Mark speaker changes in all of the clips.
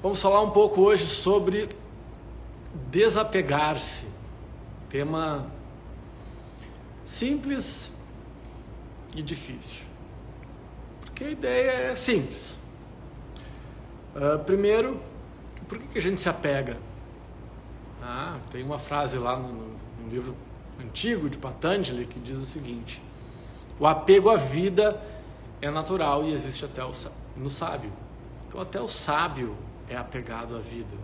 Speaker 1: Vamos falar um pouco hoje sobre desapegar-se. Tema simples e difícil. Porque a ideia é simples. Uh, primeiro, por que, que, a gente se apega? Ah, tem uma frase lá no, no livro antigo de Patanjali que diz o seguinte: o apego à vida é natural e existe até o, no sábio. Então, até o sábio é apegado à vida.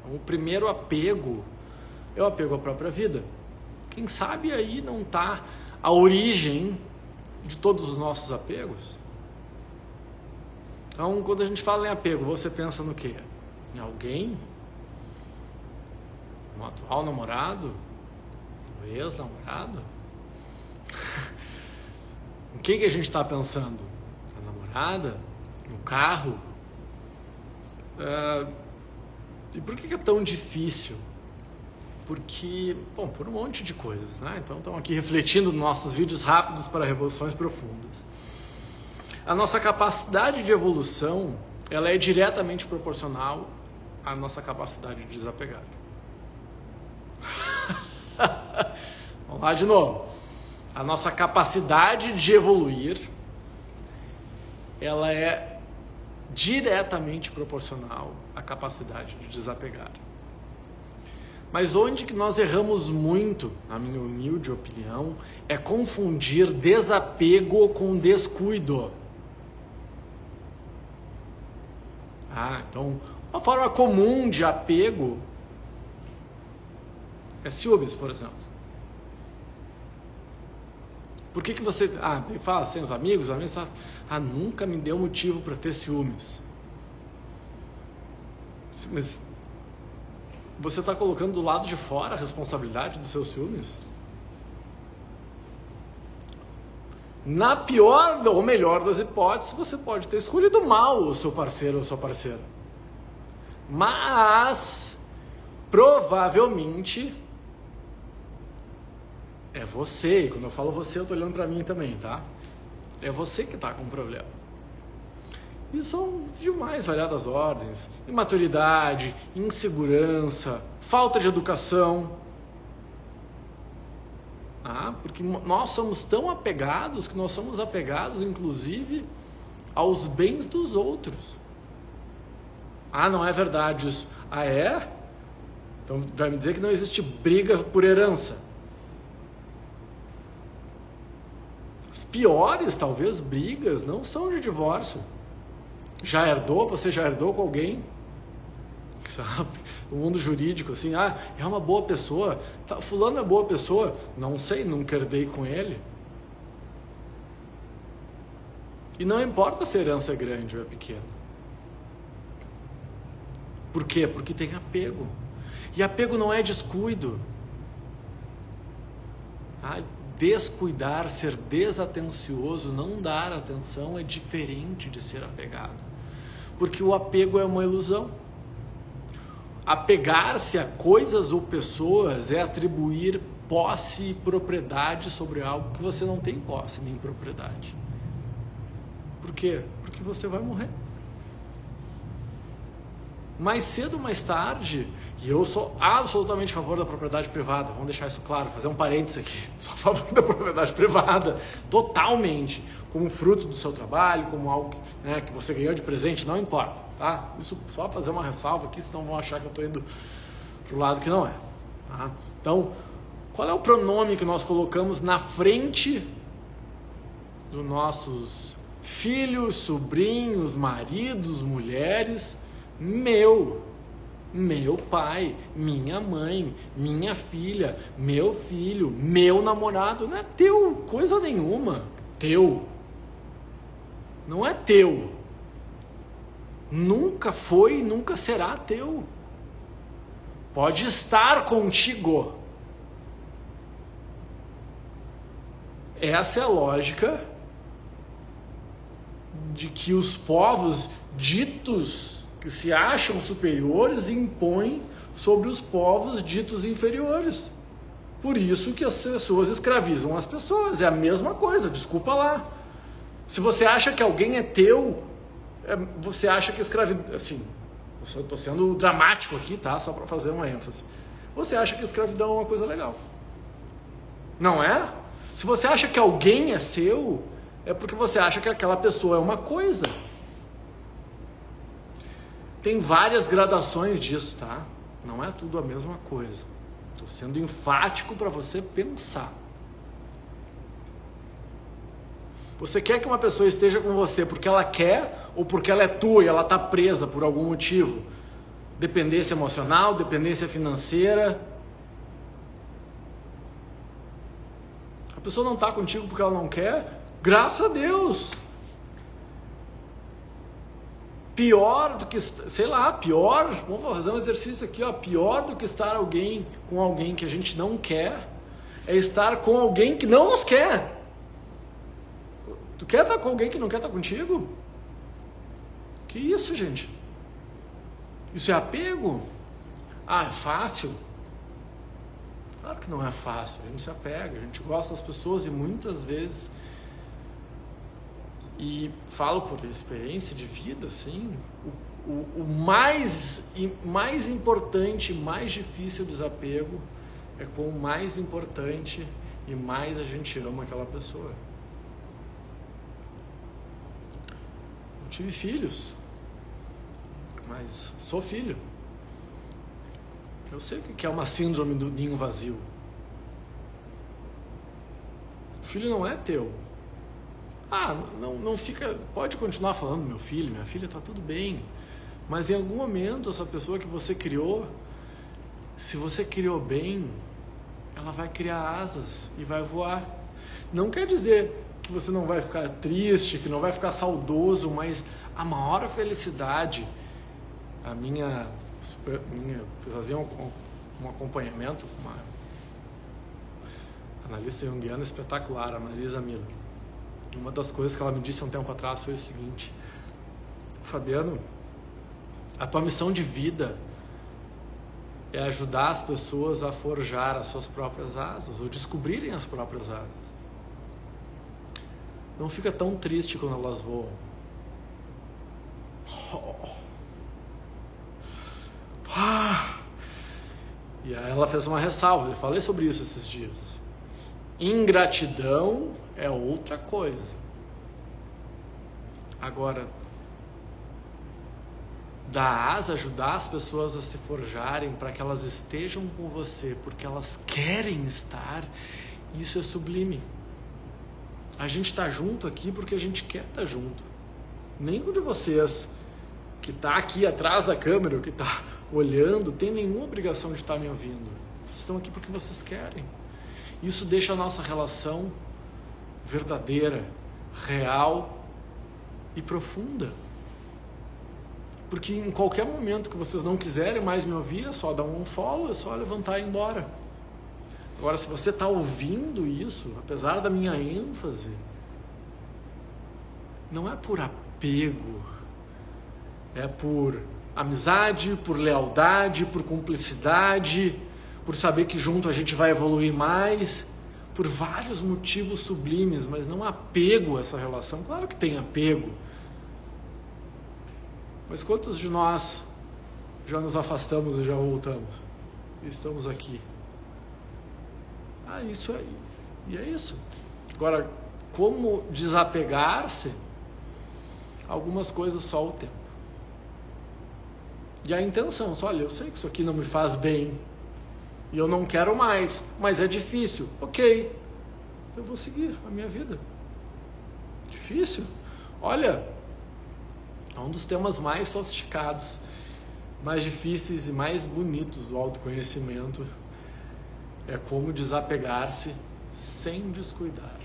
Speaker 1: Então, o primeiro apego é o apego à própria vida. Quem sabe aí não está a origem de todos os nossos apegos? Então, quando a gente fala em apego, você pensa no quê? Em alguém? No atual namorado? No ex-namorado? em quem que a gente está pensando? Na namorada? No carro? Uh, e por que é tão difícil? Porque, bom, por um monte de coisas, né? Então, estamos aqui refletindo nossos vídeos rápidos para revoluções profundas. A nossa capacidade de evolução, ela é diretamente proporcional à nossa capacidade de desapegar. Vamos lá de novo. A nossa capacidade de evoluir, ela é diretamente proporcional à capacidade de desapegar. Mas onde que nós erramos muito, na minha humilde opinião, é confundir desapego com descuido. Ah, então, uma forma comum de apego é ciúmes, por exemplo. Por que, que você. Ah, fala sem os amigos, os amigos ah, nunca me deu motivo para ter ciúmes. Mas você está colocando do lado de fora a responsabilidade dos seus ciúmes? Na pior ou melhor das hipóteses, você pode ter escolhido mal o seu parceiro ou sua parceira. Mas, provavelmente, é você, quando eu falo você, eu estou olhando para mim também, tá? É você que está com o problema. E são de mais variadas ordens: imaturidade, insegurança, falta de educação. Ah, porque nós somos tão apegados que nós somos apegados, inclusive, aos bens dos outros. Ah, não é verdade isso. Ah, é? Então vai me dizer que não existe briga por herança. Piores, talvez, brigas não são de divórcio. Já herdou? Você já herdou com alguém? Sabe? No mundo jurídico, assim, ah, é uma boa pessoa. Tá, fulano é boa pessoa. Não sei, nunca herdei com ele. E não importa se a herança é grande ou é pequena. Por quê? Porque tem apego. E apego não é descuido. Ah, descuidar, ser desatencioso, não dar atenção é diferente de ser apegado. Porque o apego é uma ilusão. Apegar-se a coisas ou pessoas é atribuir posse e propriedade sobre algo que você não tem posse nem propriedade. Por quê? Porque você vai morrer mais cedo ou mais tarde, e eu sou absolutamente a favor da propriedade privada, vamos deixar isso claro, fazer um parênteses aqui, sou a favor da propriedade privada, totalmente, como fruto do seu trabalho, como algo né, que você ganhou de presente, não importa, tá? Isso só fazer uma ressalva aqui, senão vão achar que eu estou indo para o lado que não é. Tá? Então, qual é o pronome que nós colocamos na frente dos nossos filhos, sobrinhos, maridos, mulheres, meu, meu pai, minha mãe, minha filha, meu filho, meu namorado, não é teu, coisa nenhuma. Teu. Não é teu. Nunca foi e nunca será teu. Pode estar contigo. Essa é a lógica de que os povos ditos que se acham superiores e impõem sobre os povos ditos inferiores. Por isso que as pessoas escravizam as pessoas. É a mesma coisa, desculpa lá. Se você acha que alguém é teu, é, você acha que escravidão. Assim, Eu estou sendo dramático aqui, tá? Só para fazer uma ênfase. Você acha que escravidão é uma coisa legal? Não é? Se você acha que alguém é seu, é porque você acha que aquela pessoa é uma coisa. Tem várias gradações disso, tá? Não é tudo a mesma coisa. Estou sendo enfático para você pensar. Você quer que uma pessoa esteja com você porque ela quer ou porque ela é tua e ela está presa por algum motivo? Dependência emocional, dependência financeira. A pessoa não está contigo porque ela não quer? Graças a Deus! Pior do que, sei lá, pior, vamos fazer um exercício aqui, ó, pior do que estar alguém com alguém que a gente não quer, é estar com alguém que não nos quer. Tu quer estar com alguém que não quer estar contigo? Que isso, gente? Isso é apego? Ah, é fácil? Claro que não é fácil, a gente se apega, a gente gosta das pessoas e muitas vezes e falo por experiência de vida, assim, o, o, o mais, mais importante, mais difícil desapego é com o mais importante e mais a gente ama aquela pessoa. Não tive filhos, mas sou filho. Eu sei o que é uma síndrome do ninho vazio. O filho não é teu, ah, não, não fica. Pode continuar falando, meu filho, minha filha, está tudo bem. Mas em algum momento, essa pessoa que você criou, se você criou bem, ela vai criar asas e vai voar. Não quer dizer que você não vai ficar triste, que não vai ficar saudoso, mas a maior felicidade, a minha, minha fazer um, um acompanhamento com uma analista junguiana espetacular, a Marisa Miller. Uma das coisas que ela me disse um tempo atrás foi o seguinte: Fabiano, a tua missão de vida é ajudar as pessoas a forjar as suas próprias asas, ou descobrirem as próprias asas. Não fica tão triste quando elas voam. Oh. Ah. E aí ela fez uma ressalva, eu falei sobre isso esses dias. Ingratidão é outra coisa. Agora, dar asa, ajudar as pessoas a se forjarem para que elas estejam com você, porque elas querem estar, isso é sublime. A gente está junto aqui porque a gente quer estar tá junto. Nenhum de vocês que está aqui atrás da câmera, que está olhando, tem nenhuma obrigação de estar tá me ouvindo. Vocês estão aqui porque vocês querem. Isso deixa a nossa relação verdadeira, real e profunda. Porque em qualquer momento que vocês não quiserem mais me ouvir, é só dar um follow, é só levantar e ir embora. Agora, se você está ouvindo isso, apesar da minha ênfase, não é por apego, é por amizade, por lealdade, por cumplicidade por saber que junto a gente vai evoluir mais, por vários motivos sublimes, mas não apego a essa relação. Claro que tem apego. Mas quantos de nós já nos afastamos e já voltamos? E estamos aqui. Ah, isso aí. E é isso. Agora, como desapegar-se? Algumas coisas só o tempo. E a intenção, só olha, eu sei que isso aqui não me faz bem, e eu não quero mais, mas é difícil. Ok, eu vou seguir a minha vida. Difícil? Olha, é um dos temas mais sofisticados, mais difíceis e mais bonitos do autoconhecimento é como desapegar-se sem descuidar.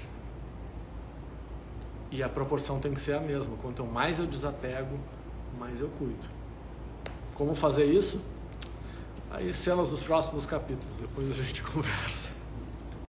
Speaker 1: E a proporção tem que ser a mesma. Quanto mais eu desapego, mais eu cuido. Como fazer isso? Aí cenas dos próximos capítulos, depois a gente conversa.